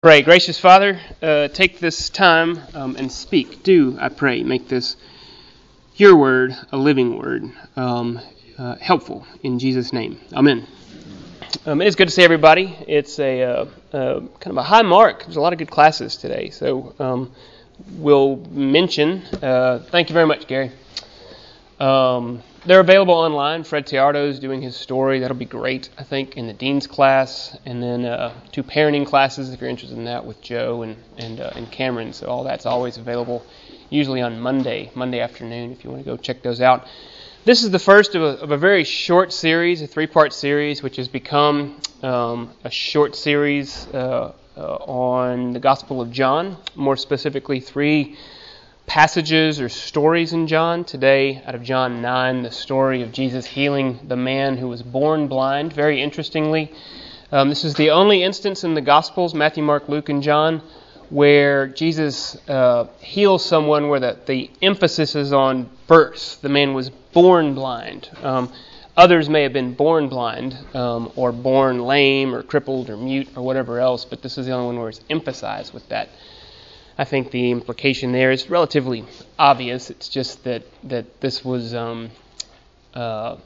Pray, gracious Father, uh, take this time um, and speak. Do, I pray, make this your word a living word, um, uh, helpful in Jesus' name. Amen. Um, it is good to see everybody. It's a uh, uh kind of a high mark. There's a lot of good classes today, so um, we'll mention. Uh, thank you very much, Gary. They're available online. Fred Tiardo is doing his story. That'll be great, I think, in the dean's class, and then uh, two parenting classes if you're interested in that with Joe and and uh, and Cameron. So all that's always available, usually on Monday, Monday afternoon, if you want to go check those out. This is the first of a, of a very short series, a three-part series, which has become um, a short series uh, uh on the Gospel of John, more specifically three passages or stories in John. Today, out of John 9, the story of Jesus healing the man who was born blind. Very interestingly, um, this is the only instance in the Gospels, Matthew, Mark, Luke, and John, where Jesus uh, heals someone where the, the emphasis is on birth. The man was born blind. Um, others may have been born blind, um, or born lame, or crippled, or mute, or whatever else, but this is the only one where it's emphasized with that I think the implication there is relatively obvious. It's just that that this was um, uh,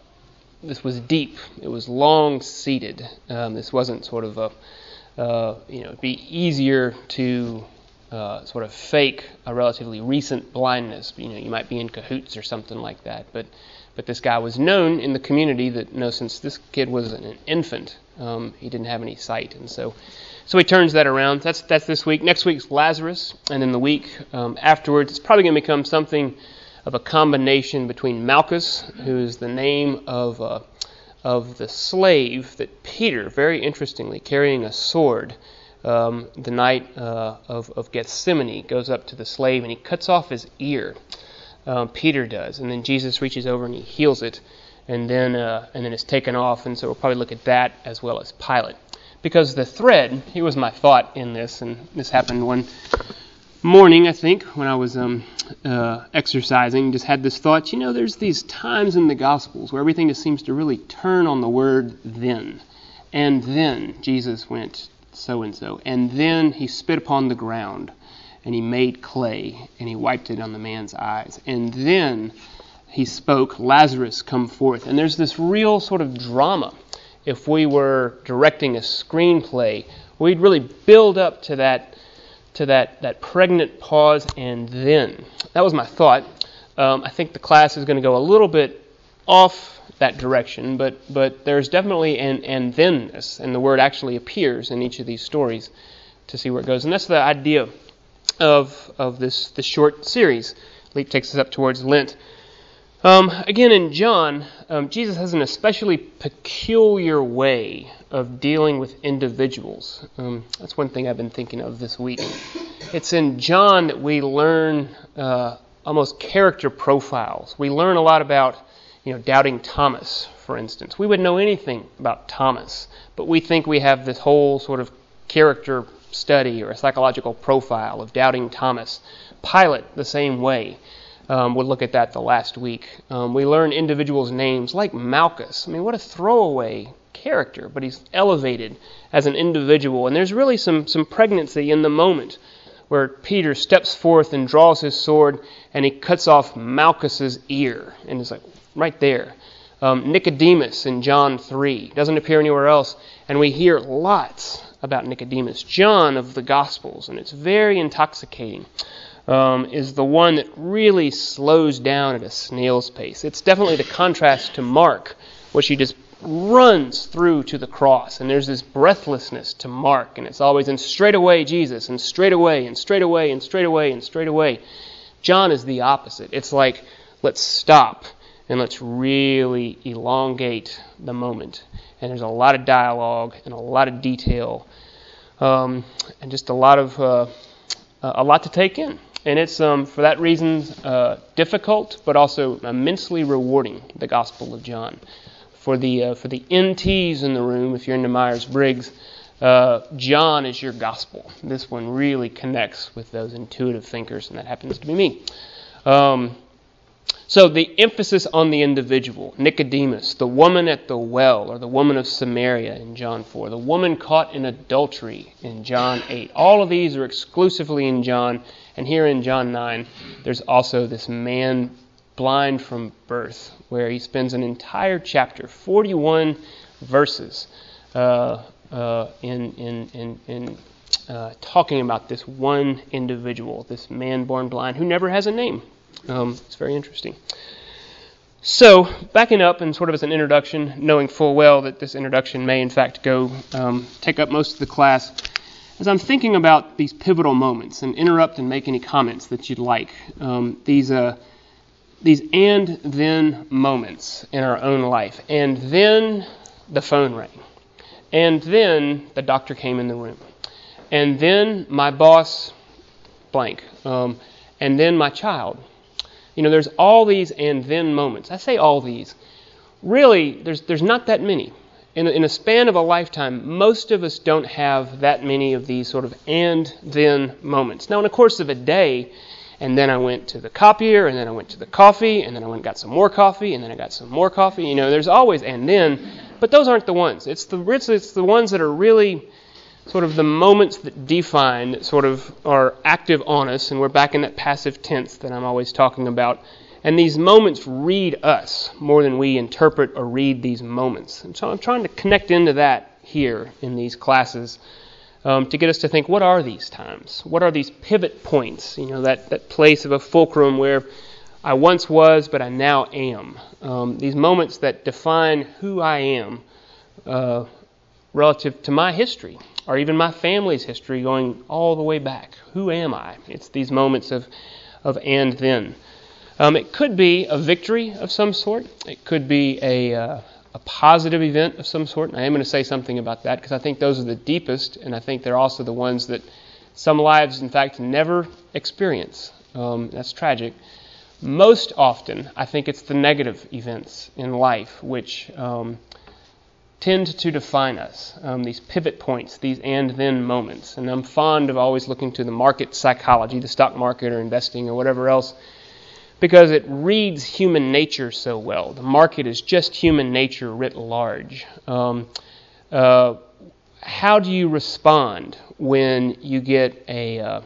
this was deep. It was long seated. Um, this wasn't sort of a uh, you know it'd be easier to uh, sort of fake a relatively recent blindness. You know you might be in cahoots or something like that. But but this guy was known in the community that no since this kid was an infant, um, he didn't have any sight, and so so he turns that around. That's that's this week. Next week's Lazarus, and then the week um, afterwards, it's probably going to become something of a combination between Malchus, who is the name of uh, of the slave that Peter, very interestingly, carrying a sword, um, the night uh, of of Gethsemane, goes up to the slave and he cuts off his ear. Um, Peter does, and then Jesus reaches over and he heals it, and then uh, and then it's taken off. And so we'll probably look at that as well as Pilate because the thread, here was my thought in this, and this happened one morning, I think, when I was um, uh, exercising, just had this thought, you know, there's these times in the Gospels where everything just seems to really turn on the word then. And then Jesus went so and so. And then he spit upon the ground and he made clay and he wiped it on the man's eyes. And then he spoke, Lazarus, come forth. And there's this real sort of drama if we were directing a screenplay, we'd really build up to that to that, that pregnant pause and then. That was my thought. Um, I think the class is going to go a little bit off that direction, but but there's definitely an and thenness, and the word actually appears in each of these stories to see where it goes, and that's the idea of of this this short series. Leap takes us up towards Lent. Um, again, in John, um, Jesus has an especially peculiar way of dealing with individuals. Um, that's one thing I've been thinking of this week. It's in John that we learn uh, almost character profiles. We learn a lot about, you know, doubting Thomas, for instance. We wouldn't know anything about Thomas, but we think we have this whole sort of character study or a psychological profile of doubting Thomas. Pilate, the same way. Um, we'll look at that the last week. Um, we learn individuals' names like Malchus. I mean, what a throwaway character, but he's elevated as an individual. And there's really some, some pregnancy in the moment where Peter steps forth and draws his sword and he cuts off Malchus's ear. And it's like right there. Um, Nicodemus in John 3 doesn't appear anywhere else. And we hear lots about Nicodemus. John of the Gospels, and it's very intoxicating um, is the one that really slows down at a snail's pace. It's definitely the contrast to Mark, which he just runs through to the cross. And there's this breathlessness to Mark, and it's always in straight away Jesus, and straight away, and straight away, and straight away, and straight away. John is the opposite. It's like, let's stop and let's really elongate the moment. And there's a lot of dialogue and a lot of detail, um, and just a lot of uh, a lot to take in and it's um, for that reason uh, difficult, but also immensely rewarding. The Gospel of John. For the uh, for the NTs in the room, if you're into Myers Briggs, uh, John is your gospel. This one really connects with those intuitive thinkers, and that happens to be me. Um, So the emphasis on the individual, Nicodemus, the woman at the well, or the woman of Samaria in John 4, the woman caught in adultery in John 8, all of these are exclusively in John. And here in John 9, there's also this man blind from birth, where he spends an entire chapter, 41 verses, uh, uh, in, in, in, in uh, talking about this one individual, this man born blind, who never has a name. Um, it's very interesting. So, backing up and sort of as an introduction, knowing full well that this introduction may in fact go um, take up most of the class, as I'm thinking about these pivotal moments and interrupt and make any comments that you'd like, um, these uh, these and then moments in our own life, and then the phone rang, and then the doctor came in the room, and then my boss blank, um, and then my child you know, there's all these and then moments. I say all these. Really, there's, there's not that many. In a, in a span of a lifetime, most of us don't have that many of these sort of and then moments. Now, in the course of a day, and then I went to the copier, and then I went to the coffee, and then I went and got some more coffee, and then I got some more coffee. You know, there's always and then, but those aren't the ones. It's the it's the ones that are really sort of the moments that define, that sort of are active on us, and we're back in that passive tense that I'm always talking about. And these moments read us more than we interpret or read these moments. And so I'm trying to connect into that here in these classes um, to get us to think what are these times? What are these pivot points? You know, that, that place of a fulcrum where I once was, but I now am. Um, these moments that define who I am uh, relative to my history or even my family's history going all the way back. Who am I? It's these moments of, of and then. Um, it could be a victory of some sort. It could be a, uh, a positive event of some sort. And I am going to say something about that because I think those are the deepest, and I think they're also the ones that some lives, in fact, never experience. Um, that's tragic. Most often, I think it's the negative events in life which um, tend to define us, um, these pivot points, these and then moments. And I'm fond of always looking to the market psychology, the stock market or investing or whatever else, because it reads human nature so well. The market is just human nature writ large. Um, uh, how do you respond when you get a, uh,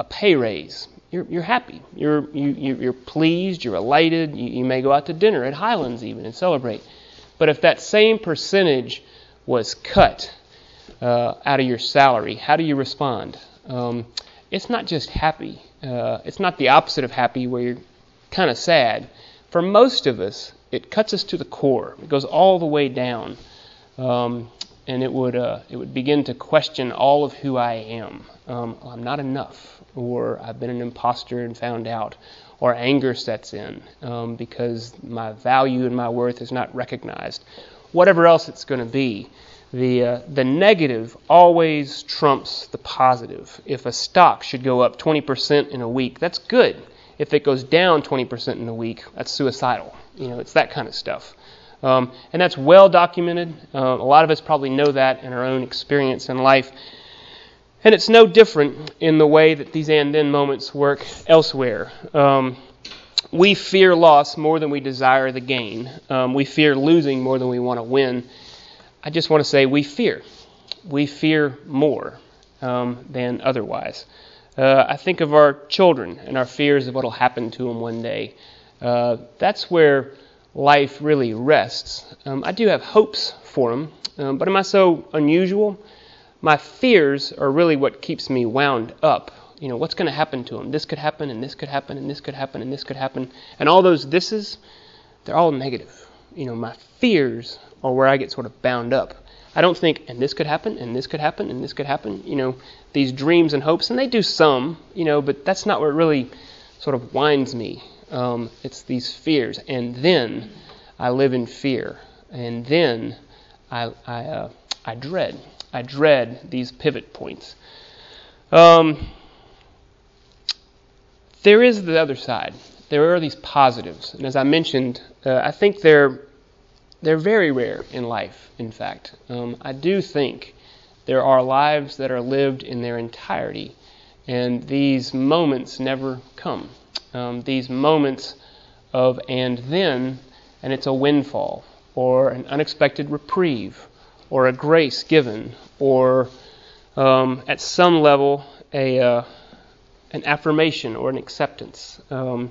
a pay raise? You're, you're happy. You're, you, you're pleased. You're elated. You, you may go out to dinner at Highlands even and celebrate. But if that same percentage was cut uh, out of your salary, how do you respond? Um, it's not just happy. Uh, it's not the opposite of happy where you're kind of sad. For most of us, it cuts us to the core. It goes all the way down, um, and it would uh, it would begin to question all of who I am. Um, I'm not enough, or I've been an imposter and found out, or anger sets in um, because my value and my worth is not recognized. Whatever else it's going to be, the, uh, the negative always trumps the positive. If a stock should go up 20% in a week, that's good. If it goes down 20% in a week, that's suicidal. You know, it's that kind of stuff. Um, and that's well documented. Uh, a lot of us probably know that in our own experience in life. And it's no different in the way that these and then moments work elsewhere. Um, we fear loss more than we desire the gain. Um, we fear losing more than we want to win. I just want to say we fear. We fear more um, than otherwise. Uh, I think of our children and our fears of what will happen to them one day. Uh, that's where life really rests. Um, I do have hopes for them, um, but am I so unusual? My fears are really what keeps me wound up. You know, what's going to happen to him? This could happen, and this could happen, and this could happen, and this could happen. And all those thises, they're all negative. You know, my fears are where I get sort of bound up. I don't think, and this could happen, and this could happen, and this could happen. You know, these dreams and hopes, and they do some, you know, but that's not what really sort of winds me. Um, it's these fears. And then I live in fear. And then I, I, uh, I dread. I dread these pivot points. Um, there is the other side. There are these positives, and as I mentioned, uh, I think they're they're very rare in life. In fact, um, I do think there are lives that are lived in their entirety, and these moments never come. Um, these moments of and then, and it's a windfall, or an unexpected reprieve, or a grace given, or um, at some level a uh, an affirmation or an acceptance. Um,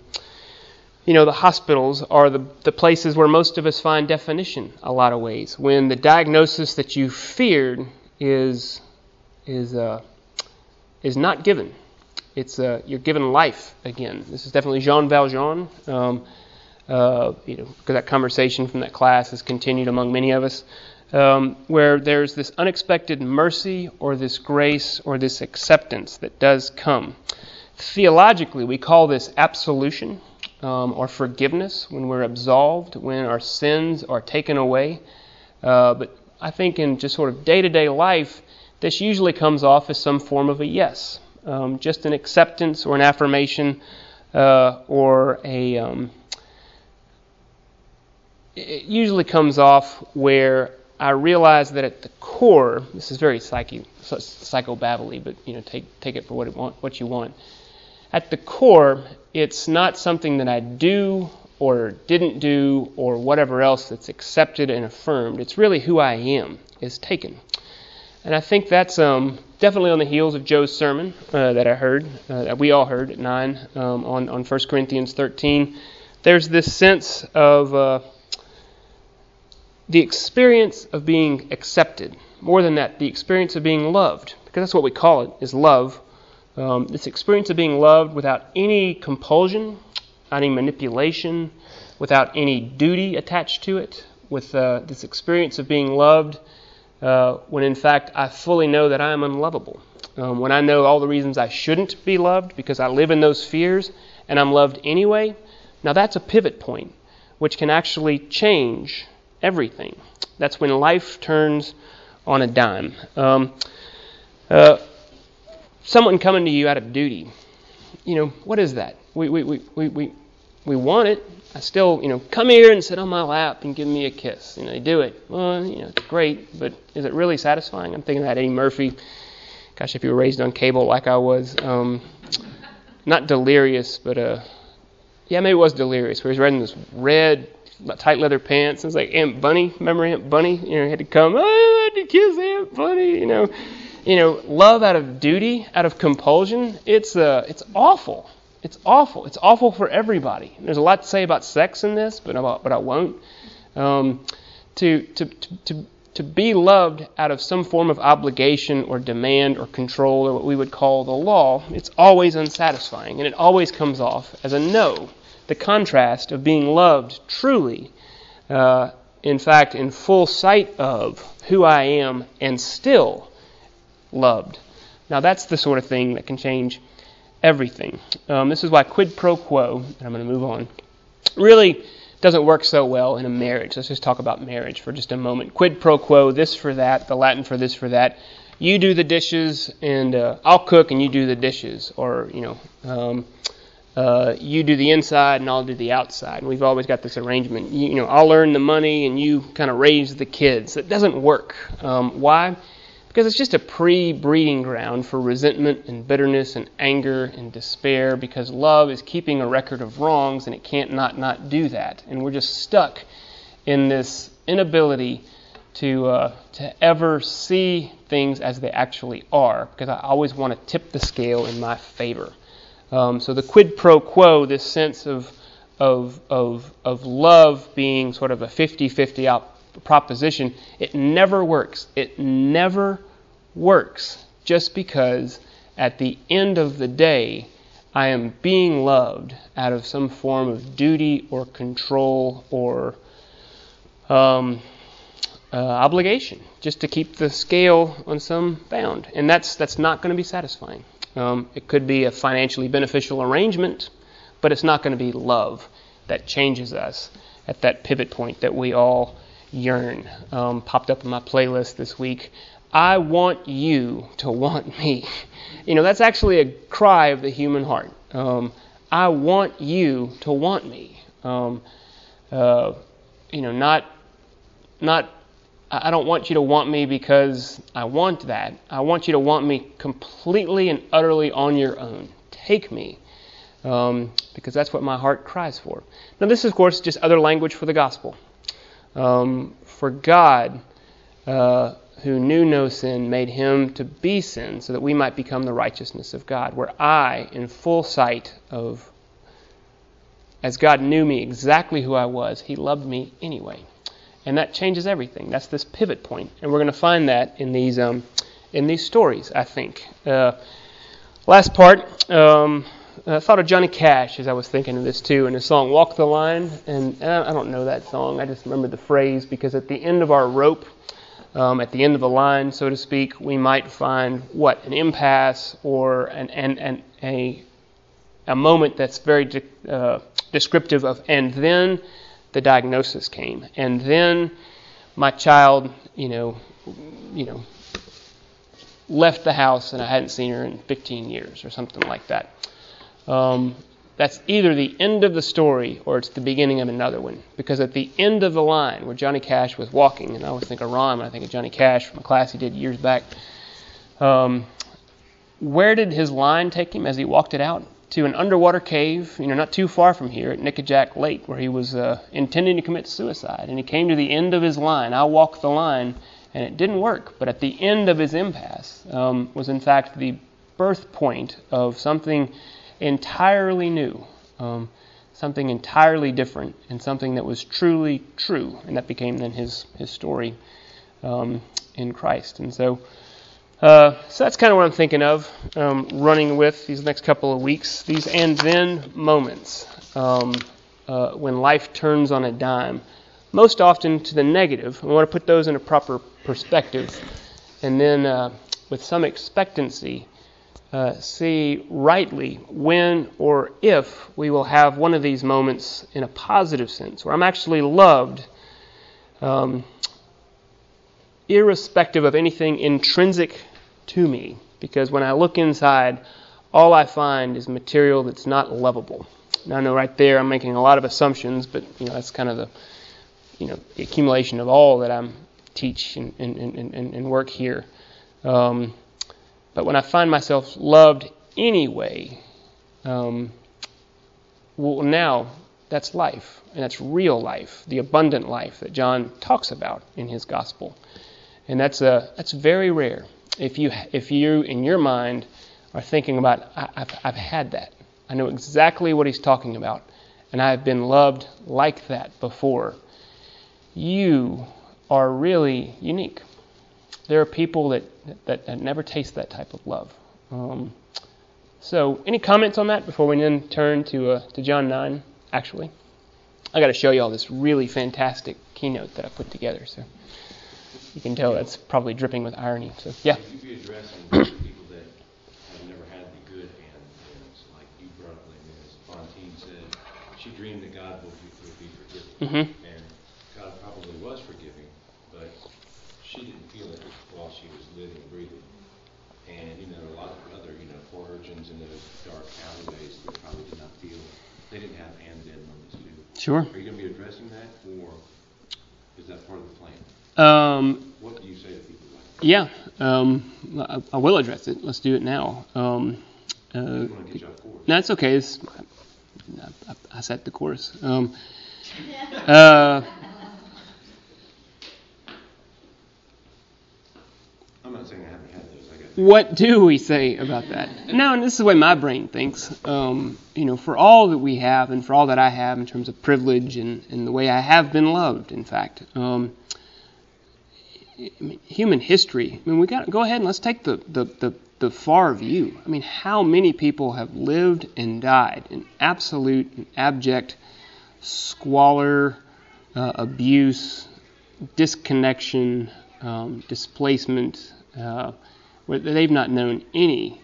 you know, the hospitals are the, the places where most of us find definition a lot of ways. When the diagnosis that you feared is is uh, is not given, it's uh, you're given life again. This is definitely Jean Valjean. Um, uh, you know, because that conversation from that class has continued among many of us, um, where there's this unexpected mercy or this grace or this acceptance that does come. Theologically, we call this absolution um, or forgiveness when we're absolved, when our sins are taken away. Uh, but I think in just sort of day to day life, this usually comes off as some form of a yes, um, just an acceptance or an affirmation uh, or a. Um, it usually comes off where I realize that at the core, this is very psyche, psychobabbly, but you know, take take it for what it want, what you want. At the core, it's not something that I do or didn't do or whatever else that's accepted and affirmed. It's really who I am is taken. And I think that's um, definitely on the heels of Joe's sermon uh, that I heard, uh, that we all heard at 9 um, on, on 1 Corinthians 13. There's this sense of uh, the experience of being accepted. More than that, the experience of being loved, because that's what we call it, is love. Um, this experience of being loved without any compulsion, any manipulation, without any duty attached to it, with uh, this experience of being loved uh, when in fact I fully know that I am unlovable. Um, when I know all the reasons I shouldn't be loved because I live in those fears and I'm loved anyway, now that's a pivot point which can actually change everything. That's when life turns on a dime. Um, uh, someone coming to you out of duty, you know, what is that? We, we, we, we, we, we want it. I still, you know, come here and sit on my lap and give me a kiss. You know, they do it. Well, you know, it's great, but is it really satisfying? I'm thinking that Eddie Murphy. Gosh, if you were raised on cable like I was, um, not delirious, but uh, yeah, maybe it was delirious. Where he's wearing this red tight leather pants. It's like Aunt Bunny. Remember Aunt Bunny? You know, had to come. Oh, I had to kiss Aunt Bunny. You know, you know, love out of duty, out of compulsion. It's uh, it's awful. It's awful. It's awful for everybody. There's a lot to say about sex in this, but about, but I won't. Um, to, to, to, to be loved out of some form of obligation or demand or control or what we would call the law, it's always unsatisfying and it always comes off as a no the contrast of being loved truly, uh, in fact, in full sight of who I am and still loved. Now, that's the sort of thing that can change everything. Um, this is why quid pro quo, and I'm going to move on, really doesn't work so well in a marriage. Let's just talk about marriage for just a moment. Quid pro quo, this for that, the Latin for this for that. You do the dishes, and uh, I'll cook, and you do the dishes, or you know. Um, uh, you do the inside and I'll do the outside. And we've always got this arrangement. You, you know, I'll earn the money and you kind of raise the kids. It doesn't work. Um, why? Because it's just a pre-breeding ground for resentment and bitterness and anger and despair. Because love is keeping a record of wrongs and it can't not not do that. And we're just stuck in this inability to uh, to ever see things as they actually are. Because I always want to tip the scale in my favor. Um, so the quid pro quo, this sense of, of, of, of love being sort of a 50 50 proposition, it never works. It never works just because at the end of the day, I am being loved out of some form of duty or control or um, uh, obligation, just to keep the scale on some bound. And that's, that's not going to be satisfying. Um, it could be a financially beneficial arrangement, but it's not going to be love that changes us at that pivot point that we all yearn. Um, popped up in my playlist this week. I want you to want me. You know, that's actually a cry of the human heart. Um, I want you to want me. Um, uh, you know, not not I don't want you to want me because I want that. I want you to want me completely and utterly on your own. Take me. um, because that's what my heart cries for. Now, this is, of course, just other language for the gospel. Um, for God, uh, who knew no sin, made him to be sin, so that we might become the righteousness of God. Where I, in full sight of, as God knew me exactly who I was, he loved me anyway. And that changes everything. That's this pivot. And we're going to find that in these, um, in these stories, I think. Uh, last part. Um, I thought of Johnny Cash as I was thinking of this too, in his song "Walk the Line." And I don't know that song. I just remember the phrase because at the end of our rope, um, at the end of a line, so to speak, we might find what an impasse or an, an, an a a moment that's very de- uh, descriptive of. And then the diagnosis came, and then my child, you know, you know, left the house, and I hadn't seen her in 15 years or something like that um, that's either the end of the story or it's the beginning of another one. Because at the end of the line, where Johnny Cash was walking, and I always think of Ron when I think of Johnny Cash from a class he did years back, um, where did his line take him as he walked it out? To an underwater cave, you know, not too far from here at Nickajack Lake, where he was uh, intending to commit suicide. And he came to the end of his line. I walked the line, and it didn't work. But at the end of his impasse um, was, in fact, the birth point of something entirely new, um, something entirely different, and something that was truly true. And that became then his, his story um, in Christ. And so, uh, so that's kind of what I'm thinking of, um, running with these next couple of weeks. These and then moments um, uh, when life turns on a dime, most often to the negative. We want to put those in a proper perspective. And then, uh, with some expectancy, uh, see rightly when or if we will have one of these moments in a positive sense, where I'm actually loved, um, irrespective of anything intrinsic to me. Because when I look inside, all I find is material that's not lovable. Now I know right there I'm making a lot of assumptions, but you know that's kind of the you know the accumulation of all that I'm teach and, and, and, and work here. Um, but when I find myself loved anyway, um, well, now that's life, and that's real life, the abundant life that John talks about in his gospel, and that's a that's very rare. If you if you in your mind are thinking about I, have I've had that, I know exactly what he's talking about, and I've been loved like that before. You are really unique there are people that, that, that never taste that type of love. Um, so, any comments on that before we then turn to, uh, to John 9? Actually, I got to show you all this really fantastic keynote that I put together. So, you can tell that's probably dripping with irony. So, yeah. You'd be addressing people that have never had the good and like you brought up, like as Fantine said, she dreamed that God would be, would be forgiving. Mm-hmm. And God probably was forgiving, but she didn't feel it while she was living and breathing. And you know, a lot of other you know virgins in those dark alleyways that probably did not feel they didn't have and then moments too. Sure. Are you going to be addressing that, or is that part of the plan? Um, what do you say to people? Like yeah, um, I, I, will address it. Let's do it now. Um, uh, that's okay. It's, I, I, set the course. Um, uh, I'm not saying I haven't had what do we say about that? No, and this is the way my brain thinks. Um, you know, for all that we have and for all that I have in terms of privilege and, and the way I have been loved, in fact, um, human history. I mean, we got to go ahead and let's take the, the, the, the far view. I mean, how many people have lived and died in absolute and abject squalor, uh, abuse, disconnection, um, displacement. Uh, where they've not known any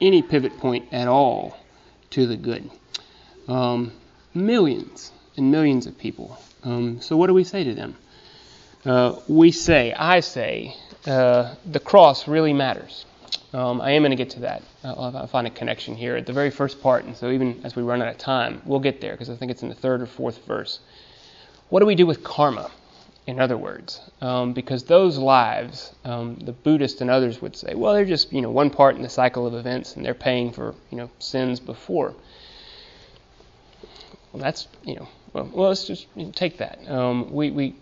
any pivot point at all to the good. Um, millions and millions of people. Um, so what do we say to them? Uh, we say, I say, uh, the cross really matters. Um, I am going to get to that. I'll, I'll, find a connection here at the very first part, and so even as we run out of time, we'll get there because I think it's in the third or fourth verse. What do we do with karma? in other words, um, because those lives, um, the Buddhists and others would say, well, they're just you know one part in the cycle of events, and they're paying for you know sins before. well, that's you know, well, well let's just take that. Um, we we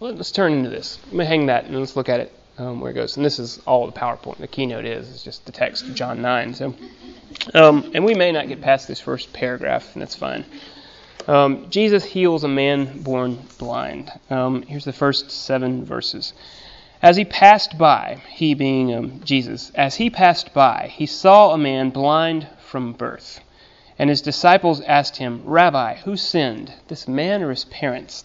let's turn into this. Let me hang that and let's look at it um, where it goes. And this is all the PowerPoint. The keynote is is just the text of John 9. So, um, and we may not get past this first paragraph, and that's fine. Um, Jesus heals a man born blind. Um, here's the first seven verses. As he passed by, he being um, Jesus, as he passed by, he saw a man blind from birth. And his disciples asked him, Rabbi, who sinned, this man or his parents,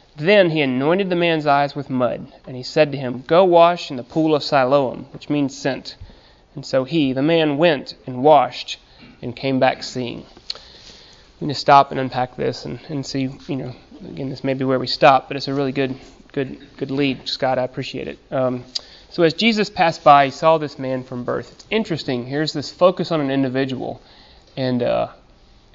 then he anointed the man's eyes with mud, and he said to him, Go wash in the pool of Siloam, which means sent. And so he, the man, went and washed and came back seeing. We need to stop and unpack this and, and see, you know, again, this may be where we stop, but it's a really good, good, good lead, Scott. I appreciate it. Um, so as Jesus passed by, he saw this man from birth. It's interesting. Here's this focus on an individual, and uh,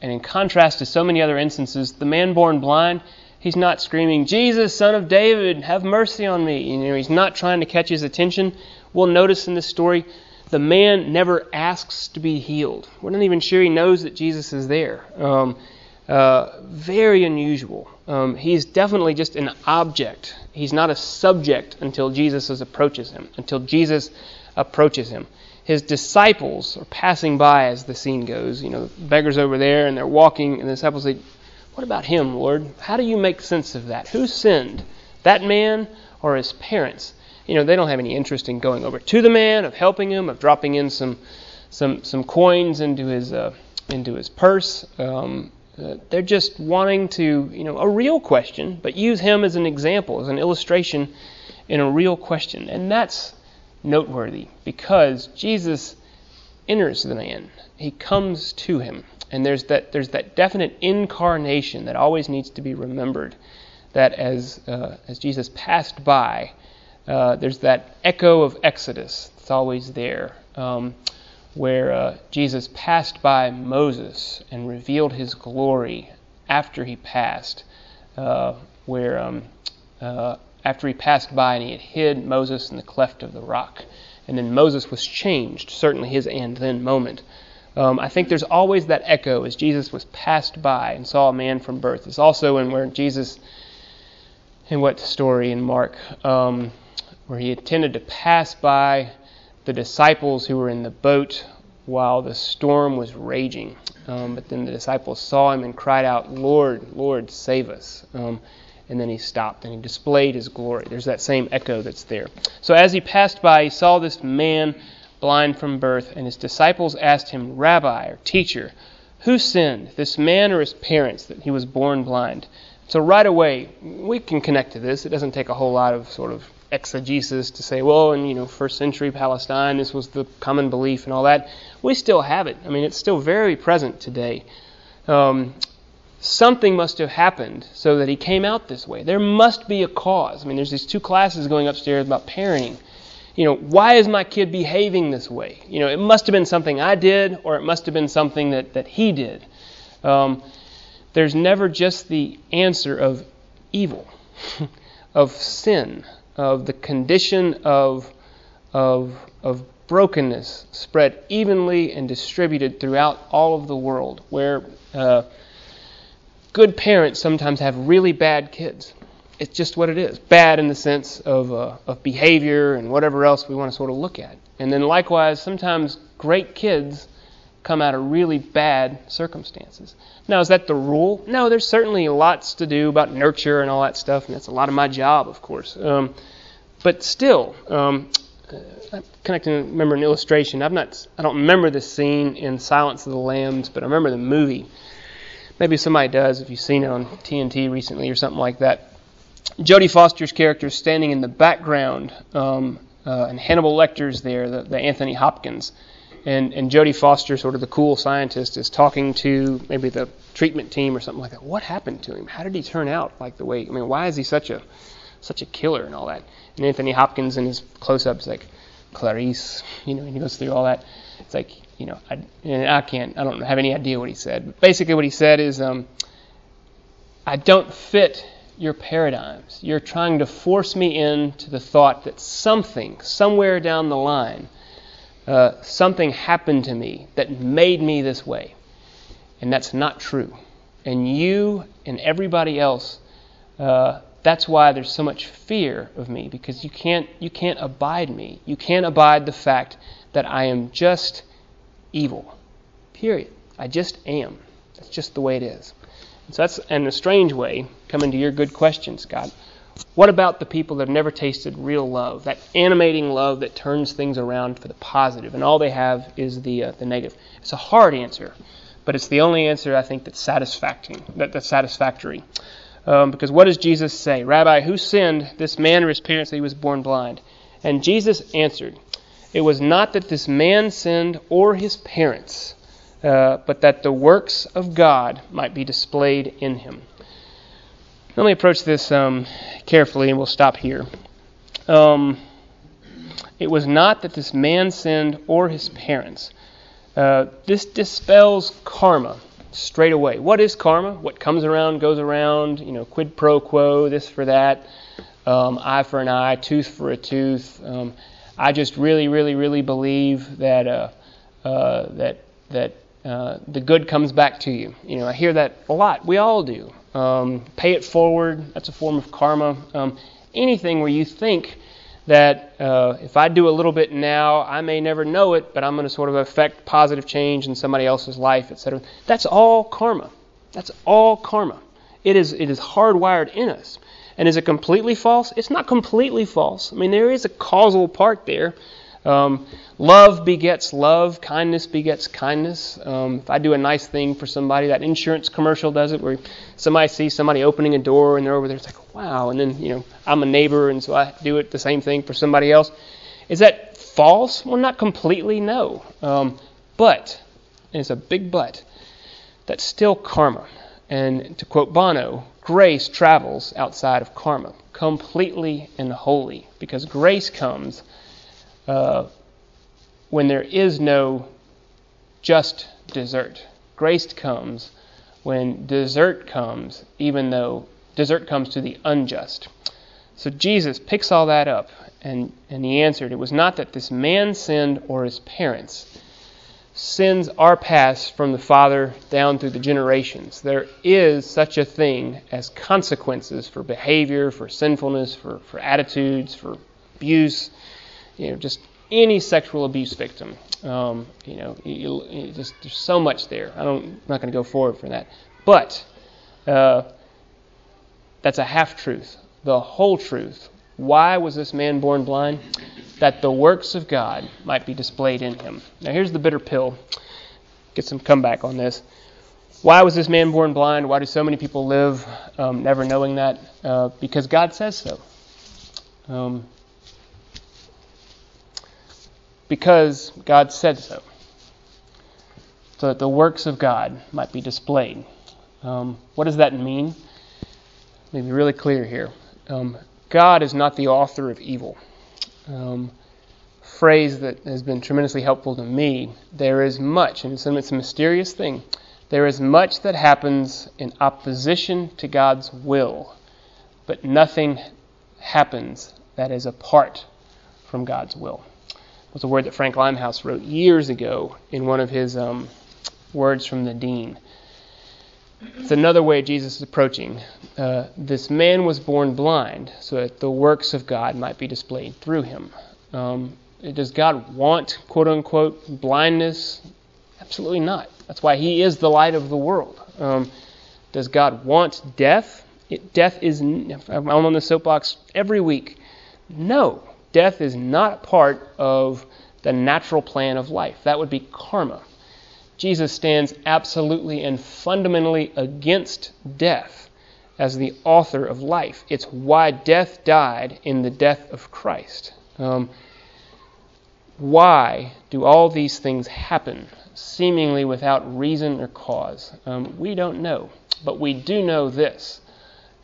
and in contrast to so many other instances, the man born blind He's not screaming, Jesus, son of David, have mercy on me. You know, he's not trying to catch his attention. We'll notice in this story, the man never asks to be healed. We're not even sure he knows that Jesus is there. Um, uh, very unusual. Um, he's definitely just an object. He's not a subject until Jesus approaches him. Until Jesus approaches him. His disciples are passing by as the scene goes. You know, the beggars over there, and they're walking, and the disciples say, what about him, Lord? How do you make sense of that? Who sinned? That man or his parents? You know, they don't have any interest in going over to the man, of helping him, of dropping in some some some coins into his uh, into his purse. Um, uh, they're just wanting to, you know, a real question, but use him as an example, as an illustration in a real question. And that's noteworthy because Jesus enters the man. He comes to him. And there's that, there's that definite incarnation that always needs to be remembered. That as, uh, as Jesus passed by, uh, there's that echo of Exodus that's always there, um, where uh, Jesus passed by Moses and revealed his glory after he passed, uh, where um, uh, after he passed by and he had hid Moses in the cleft of the rock. And then Moses was changed, certainly his and then moment. Um, I think there's always that echo as Jesus was passed by and saw a man from birth. It's also in where Jesus, in what story in Mark, um, where he intended to pass by the disciples who were in the boat while the storm was raging. Um, but then the disciples saw him and cried out, Lord, Lord, save us. Um, and then he stopped and he displayed his glory. There's that same echo that's there. So as he passed by, he saw this man blind from birth, and his disciples asked him, Rabbi, or teacher, who sinned, this man or his parents, that he was born blind? So right away, we can connect to this. It doesn't take a whole lot of sort of exegesis to say, well, in you know first century Palestine, this was the common belief and all that. We still have it. I mean, it's still very present today. Um, something must have happened so that he came out this way. There must be a cause. I mean, there's these two classes going upstairs about parenting you know, why is my kid behaving this way? You know, it must have been something I did, or it must have been something that, that he did. Um, there's never just the answer of evil, of sin, of the condition of, of, of brokenness spread evenly and distributed throughout all of the world, where uh, good parents sometimes have really bad kids it's just what it is. Bad in the sense of, uh, of behavior and whatever else we want to sort of look at. And then likewise, sometimes great kids come out of really bad circumstances. Now, is that the rule? No, there's certainly lots to do about nurture and all that stuff, and that's a lot of my job, of course. Um, but still, um, I'm connecting. Remember an illustration. I've not. I don't remember the scene in Silence of the Lambs, but I remember the movie. Maybe somebody does if you've seen it on TNT recently or something like that. Jodie Foster's character is standing in the background, um, uh, and Hannibal Lecter's there, the, the, Anthony Hopkins, and and Jodie Foster, sort of the cool scientist, is talking to maybe the treatment team or something like that. What happened to him? How did he turn out like the way? I mean, why is he such a such a killer and all that? And Anthony Hopkins in his close-ups like Clarice, you know, and he goes through all that. It's like you know, I, and I can't, I don't have any idea what he said. But basically, what he said is, um, I don't fit your paradigms. You're trying to force me into the thought that something, somewhere down the line, uh, something happened to me that made me this way. And that's not true. And you and everybody else, uh, that's why there's so much fear of me because you can't you can't abide me. You can't abide the fact that I am just evil. Period. I just am. That's just the way it is. So that's in a strange way coming to your good question, Scott. What about the people that have never tasted real love, that animating love that turns things around for the positive, and all they have is the uh, the negative? It's a hard answer, but it's the only answer I think that's satisfactory. That, that's satisfactory. Um, because what does Jesus say? Rabbi, who sinned, this man or his parents, that he was born blind? And Jesus answered, It was not that this man sinned or his parents, uh, but that the works of God might be displayed in him. Let me approach this um, carefully, and we'll stop here. Um, it was not that this man sinned or his parents. Uh, this dispels karma straight away. What is karma? What comes around goes around. You know, quid pro quo, this for that, um, eye for an eye, tooth for a tooth. Um, I just really, really, really believe that uh, uh, that that uh, the good comes back to you. You know, I hear that a lot. We all do. Um, pay it forward, that's a form of karma. Um, anything where you think that uh, if I do a little bit now, I may never know it, but I'm going to sort of affect positive change in somebody else's life, etc. That's all karma. That's all karma. It is, it is hardwired in us. And is it completely false? It's not completely false. I mean, there is a causal part there. Um, love begets love. Kindness begets kindness. Um, if I do a nice thing for somebody, that insurance commercial does it, where somebody sees somebody opening a door and they're over there, it's like, wow. And then, you know, I'm a neighbor, and so I do it the same thing for somebody else. Is that false? Well, not completely, no. Um, but, and it's a big but, that's still karma. And to quote Bono, grace travels outside of karma, completely and wholly, because grace comes uh, when there is no just desert. Grace comes when desert comes, even though desert comes to the unjust. So Jesus picks all that up, and, and he answered, It was not that this man sinned or his parents. Sins are passed from the father down through the generations. There is such a thing as consequences for behavior, for sinfulness, for, for attitudes, for abuse you know, just any sexual abuse victim. Um, you know, you, you just there's so much there. I don't, I'm not going to go forward for that. But uh, that's a half truth. The whole truth. Why was this man born blind? That the works of God might be displayed in him. Now here's the bitter pill. Get some comeback on this. Why was this man born blind? Why do so many people live um, never knowing that? Uh, because God says so. Um, because God said so. So that the works of God might be displayed. Um, what does that mean? Let me be really clear here. Um, God is not the author of evil. Um, phrase that has been tremendously helpful to me. There is much, and it's, it's a mysterious thing. There is much that happens in opposition to God's will, but nothing happens that is apart from God's will was a word that Frank Limehouse wrote years ago in one of his um, words from the Dean. It's another way Jesus is approaching. Uh, this man was born blind so that the works of God might be displayed through him. Um, does God want, quote unquote, blindness? Absolutely not. That's why he is the light of the world. Um, does God want death? It, death is, I'm on the soapbox every week. No death is not part of the natural plan of life. That would be karma. Jesus stands absolutely and fundamentally against death as the author of life. It's why death died in the death of Christ. Um, why do all these things happen, seemingly without reason or cause? Um, we don't know. But we do know this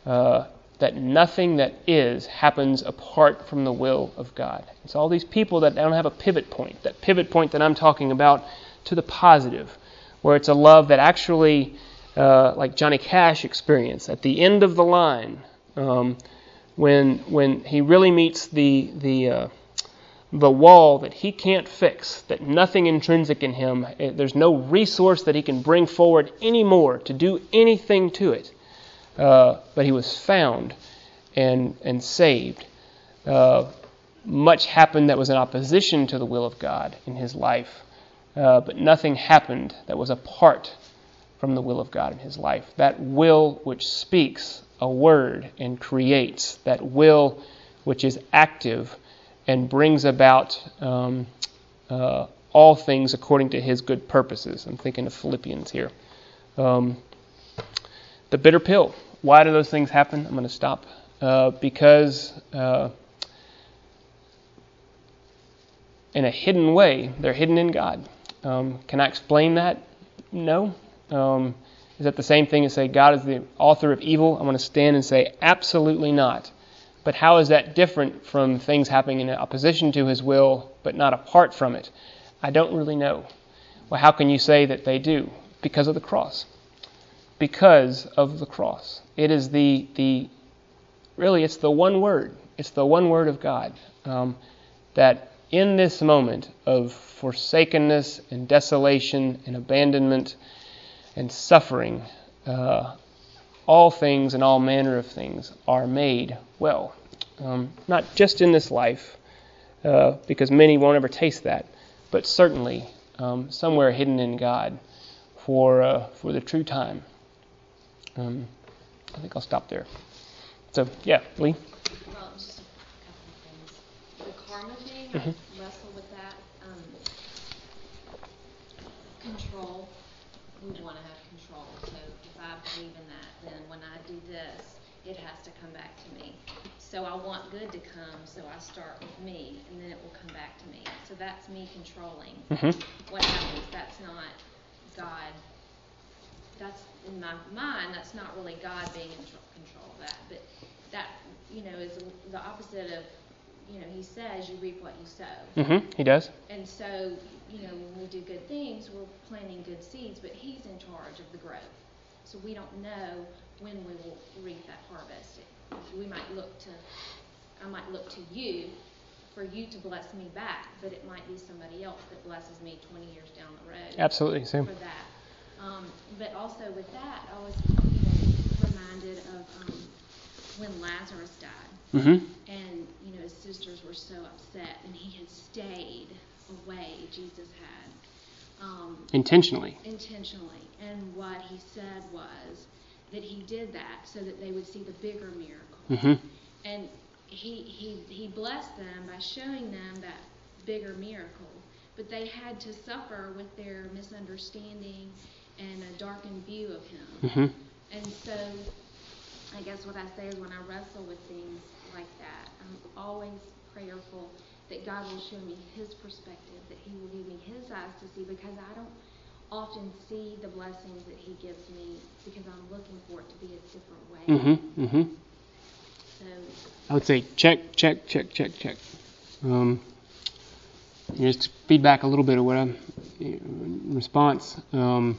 uh, that nothing that is happens apart from the will of God. It's all these people that don't have a pivot point, that pivot point that I'm talking about to the positive, where it's a love that actually, uh, like Johnny Cash experienced at the end of the line, um, when when he really meets the the uh, the wall that he can't fix, that nothing intrinsic in him, eh, there's no resource that he can bring forward anymore to do anything to it. Uh, but he was found and and saved. Uh, much happened that was in opposition to the will of God in his life, uh, but nothing happened that was apart from the will of God in his life. That will which speaks a word and creates, that will which is active and brings about um, uh, all things according to his good purposes. I'm thinking of Philippians here. Um, the bitter pill. Why do those things happen? I'm going to stop. Uh, because uh, in a hidden way, they're hidden in God. Um, can I explain that? No. Um, is that the same thing as say God is the author of evil? I want to stand and say absolutely not. But how is that different from things happening in opposition to his will, but not apart from it? I don't really know. Well, how can you say that they do? Because of the cross. Because of the cross. It is the, the really, it's the one word. It's the one word of God um, that in this moment of forsakenness and desolation and abandonment and suffering, uh, all things and all manner of things are made well. Um, not just in this life, uh, because many won't ever taste that, but certainly um, somewhere hidden in God for uh, for the true time. Um, I think I'll stop there. So yeah, Lee. Well, just a couple of things. The karma thing, I Mhm. wrestle with that. Um, control. We want to have control. So if I believe in that, then when I do this, it has to come back to me. So I want good to come, so I start with me, and then it will come back to me. So that's me controlling Mm-hmm. what happens. That's not God. That's in my mind. That's not really God being in tr- control of that. But that, you know, is the opposite of, you know, He says you reap what you sow. Mm-hmm. He does. And so, you know, when we do good things, we're planting good seeds, but He's in charge of the growth. So we don't know when we will reap that harvest. We might look to, I might look to you for you to bless me back, but it might be somebody else that blesses me 20 years down the road Absolutely. Same. for that. Um, but also with that, I was you know, reminded of um, when Lazarus died, Mm-hmm. and you know his sisters were so upset, and he had stayed away. Jesus had um, Intentionally. intentionally, and what he said was that he did that so that they would see the bigger miracle. Mm-hmm. And he, he, he blessed them by showing them that bigger miracle. But they had to suffer with their misunderstanding and a darkened view of him. Mm-hmm. And so, I guess what I say is when I wrestle with things like that, I'm always prayerful that God will show me His perspective, that He will give me His eyes to see, because I don't often see the blessings that He gives me because I'm looking for it to be a different way. Mm-hmm. Mm-hmm. So, I would say check, check, check, check, check. Um, just feedback a little bit of what I'm in response. Um,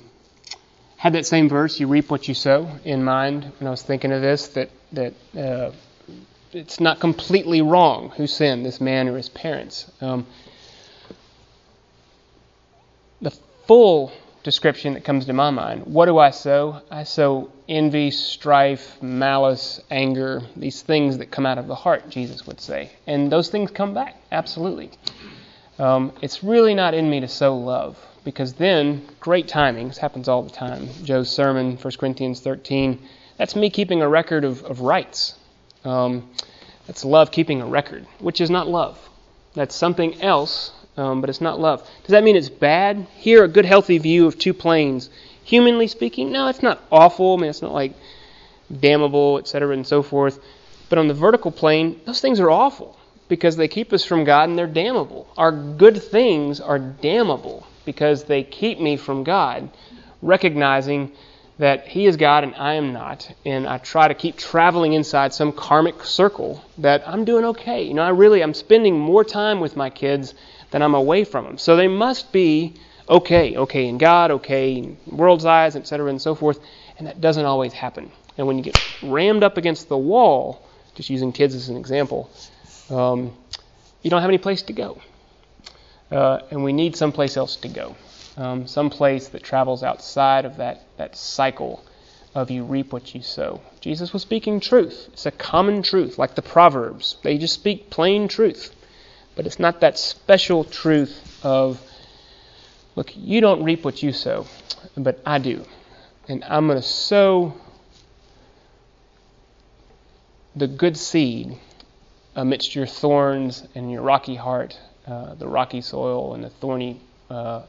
had that same verse, "You reap what you sow," in mind when I was thinking of this. That that uh, it's not completely wrong who sinned, this man or his parents. Um, the full description that comes to my mind. What do I sow? I sow envy, strife, malice, anger, these things that come out of the heart, Jesus would say. And those things come back, absolutely. Um, it's really not in me to sow love, because then, great timing, this happens all the time. Joe's sermon, 1 Corinthians 13, that's me keeping a record of, of rights. Um, that's love keeping a record, which is not love. That's something else um, but it's not love. Does that mean it's bad? Here, a good, healthy view of two planes. Humanly speaking, no, it's not awful. I mean, it's not like damnable, etc., and so forth. But on the vertical plane, those things are awful. because they keep us from God and they're damnable. Our good things are damnable because they keep me from God, recognizing that He is God and I am not, and I try to keep traveling inside some karmic circle that I'm doing okay. You know, I really I'm spending more time with my kids than I'm away from them. So they must be okay, okay in God, okay in world's eyes, etc., and so forth. And that doesn't always happen. And when you get rammed up against the wall, just using kids as an example, um, you don't have any place to go. Uh, and we need someplace else to go. Um, some place that travels outside of that, that cycle of you reap what you sow. Jesus was speaking truth. It's a common truth, like the Proverbs. They just speak plain truth. But it's not that special truth of, look, you don't reap what you sow, but I do. And I'm going to sow the good seed amidst your thorns and your rocky heart, uh, the rocky soil and the thorny, uh, uh,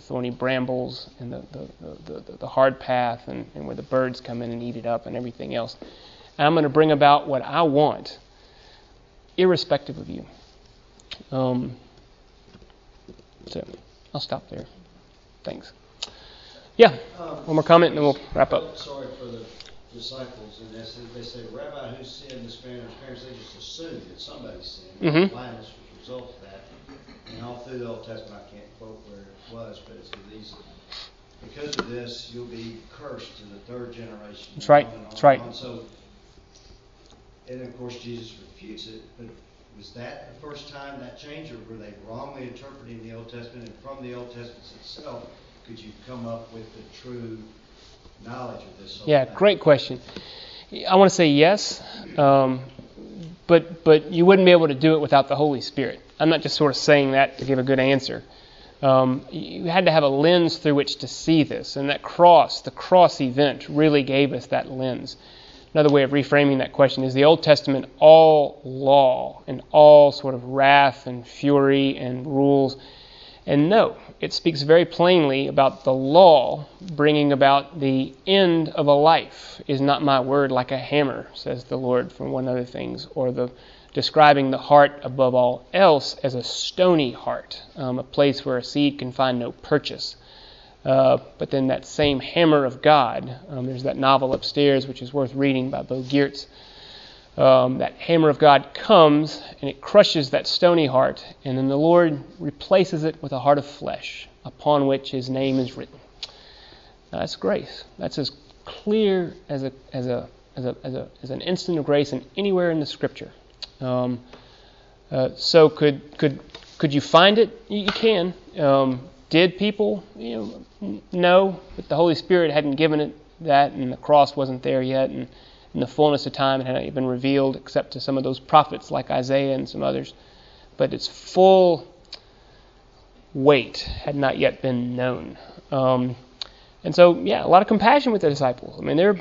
thorny brambles and the, the, the, the hard path and, and, where the birds come in and eat it up and everything else. And I'm going to bring about what I want, irrespective of you. Um, so I'll stop there. Thanks. Yeah, Um, one more comment and then we'll wrap up. Sorry for the disciples, and they said, they said, Rabbi, who sinned, this man or his parents? They just assumed that somebody sinned. Mhm. Blindness was a result of that. And all through the Old Testament, I can't quote where it was, but it said these, because of this, you'll be cursed to the third generation. That's right, On that's right. and on. So, and of course, Jesus refutes it, but was that the first time that changed, or were they wrongly interpreting the Old Testament? And from the Old Testament itself, could you come up with the true knowledge of this Yeah, thing? great question. I want to say yes, um, but but you wouldn't be able to do it without the Holy Spirit. I'm not just sort of saying that to give a good answer. Um, you had to have a lens through which to see this, and that cross, the cross event, really gave us that lens. Another way of reframing that question is the Old Testament all law and all sort of wrath and fury and rules. And no, it speaks very plainly about the law bringing about the end of a life. Is not my word like a hammer, says the Lord, for one other things, or the describing the heart above all else as a stony heart, um, a place where a seed can find no purchase. Uh, but then that same hammer of God, um, there's that novel upstairs which is worth reading by Bo Giertz. Um, that hammer of God comes and it crushes that stony heart, and then the Lord replaces it with a heart of flesh upon which His name is written. Now, that's grace. That's as clear as a as a as a as, a, as an instant of grace in anywhere in the Scripture. Um, uh, so could could could you find it? You, can. Um, did people? You know, no, but the Holy Spirit hadn't given it that, and the cross wasn't there yet, and in the fullness of time it hadn't even been revealed except to some of those prophets like Isaiah and some others. But its full weight had not yet been known. Um, and so, yeah, a lot of compassion with the disciples. I mean, they're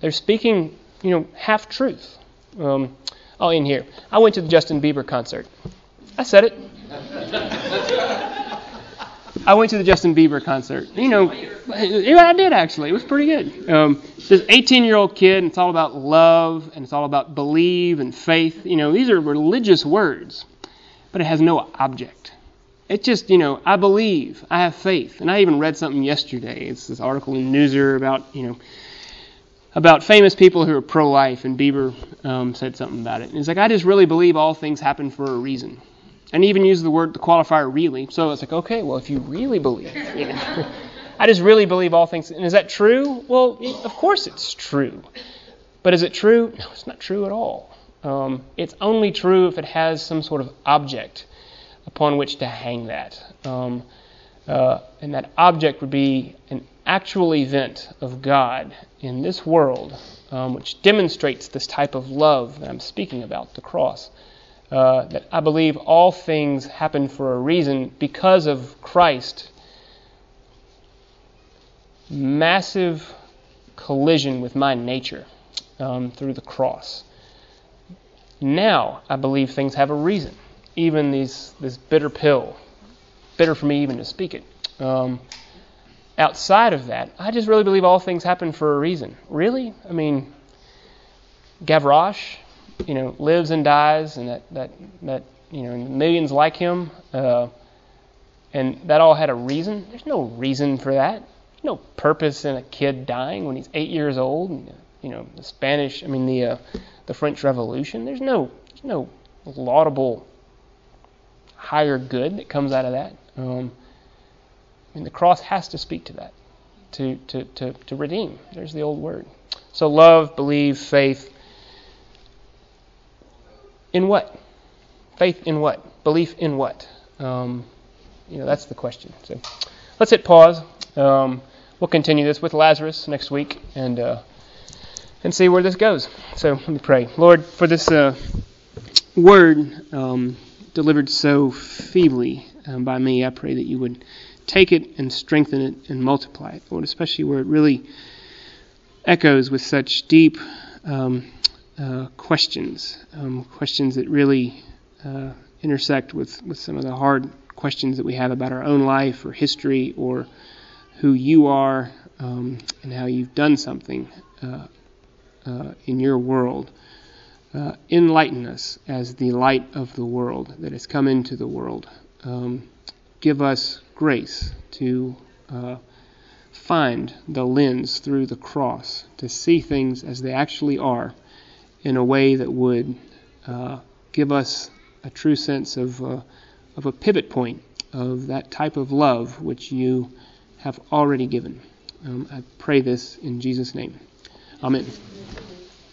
they're speaking, you know, half truth. Um, I'll end here. I went to the Justin Bieber concert. I said it. I went to the Justin Bieber concert. You know, yeah, I did actually. It was pretty good. Um, this 18-year-old kid, and it's all about love, and it's all about believe and faith. You know, these are religious words, but it has no object. It's just, you know, I believe, I have faith, and I even read something yesterday. It's this article in Newser about, you know, about famous people who are pro-life, and Bieber um, said something about it. He's like, I just really believe all things happen for a reason and he even used the word the qualifier really. So it's like, okay, well, if you really believe, you know, I just really believe all things. And is that true? Well, of course it's true. But is it true? No, it's not true at all. Um, it's only true if it has some sort of object upon which to hang that. Um, uh, and that object would be an actual event of God in this world, um, which demonstrates this type of love that I'm speaking about, the cross. Uh, that I believe all things happen for a reason because of Christ. Massive collision with my nature um, through the cross. Now I believe things have a reason. Even these this bitter pill, bitter for me even to speak it. Um, outside of that, I just really believe all things happen for a reason. Really? I mean, Gavroche, you know, lives and dies, and that that that you know, millions like him, uh, and that all had a reason. There's no reason for that. No purpose in a kid dying when he's eight years old. And, you know, the Spanish, I mean the uh, the French Revolution. There's no there's no laudable higher good that comes out of that. Um, Mean, the cross has to speak to that, to, to, to, to redeem. There's the old word. So love, believe, faith. In what? Faith in what? Belief in what? Um, you know, that's the question. So let's hit pause. Um, we'll continue this with Lazarus next week and uh, and see where this goes. So let me pray. Lord, for this uh, word um, delivered so feebly um, by me, I pray that you would take it and strengthen it and multiply it, Lord, especially where it really echoes with such deep um, uh, questions, um, questions that really uh, intersect with, with some of the hard questions that we have about our own life or history or who you are um, and how you've done something uh, uh in your world. Uh, enlighten us as the light of the world that has come into the world. Um, give us grace to uh, find the lens through the cross, to see things as they actually are in a way that would uh, give us a true sense of, uh, of a pivot point of that type of love which you have already given. Um, I pray this in Jesus' name. Amen.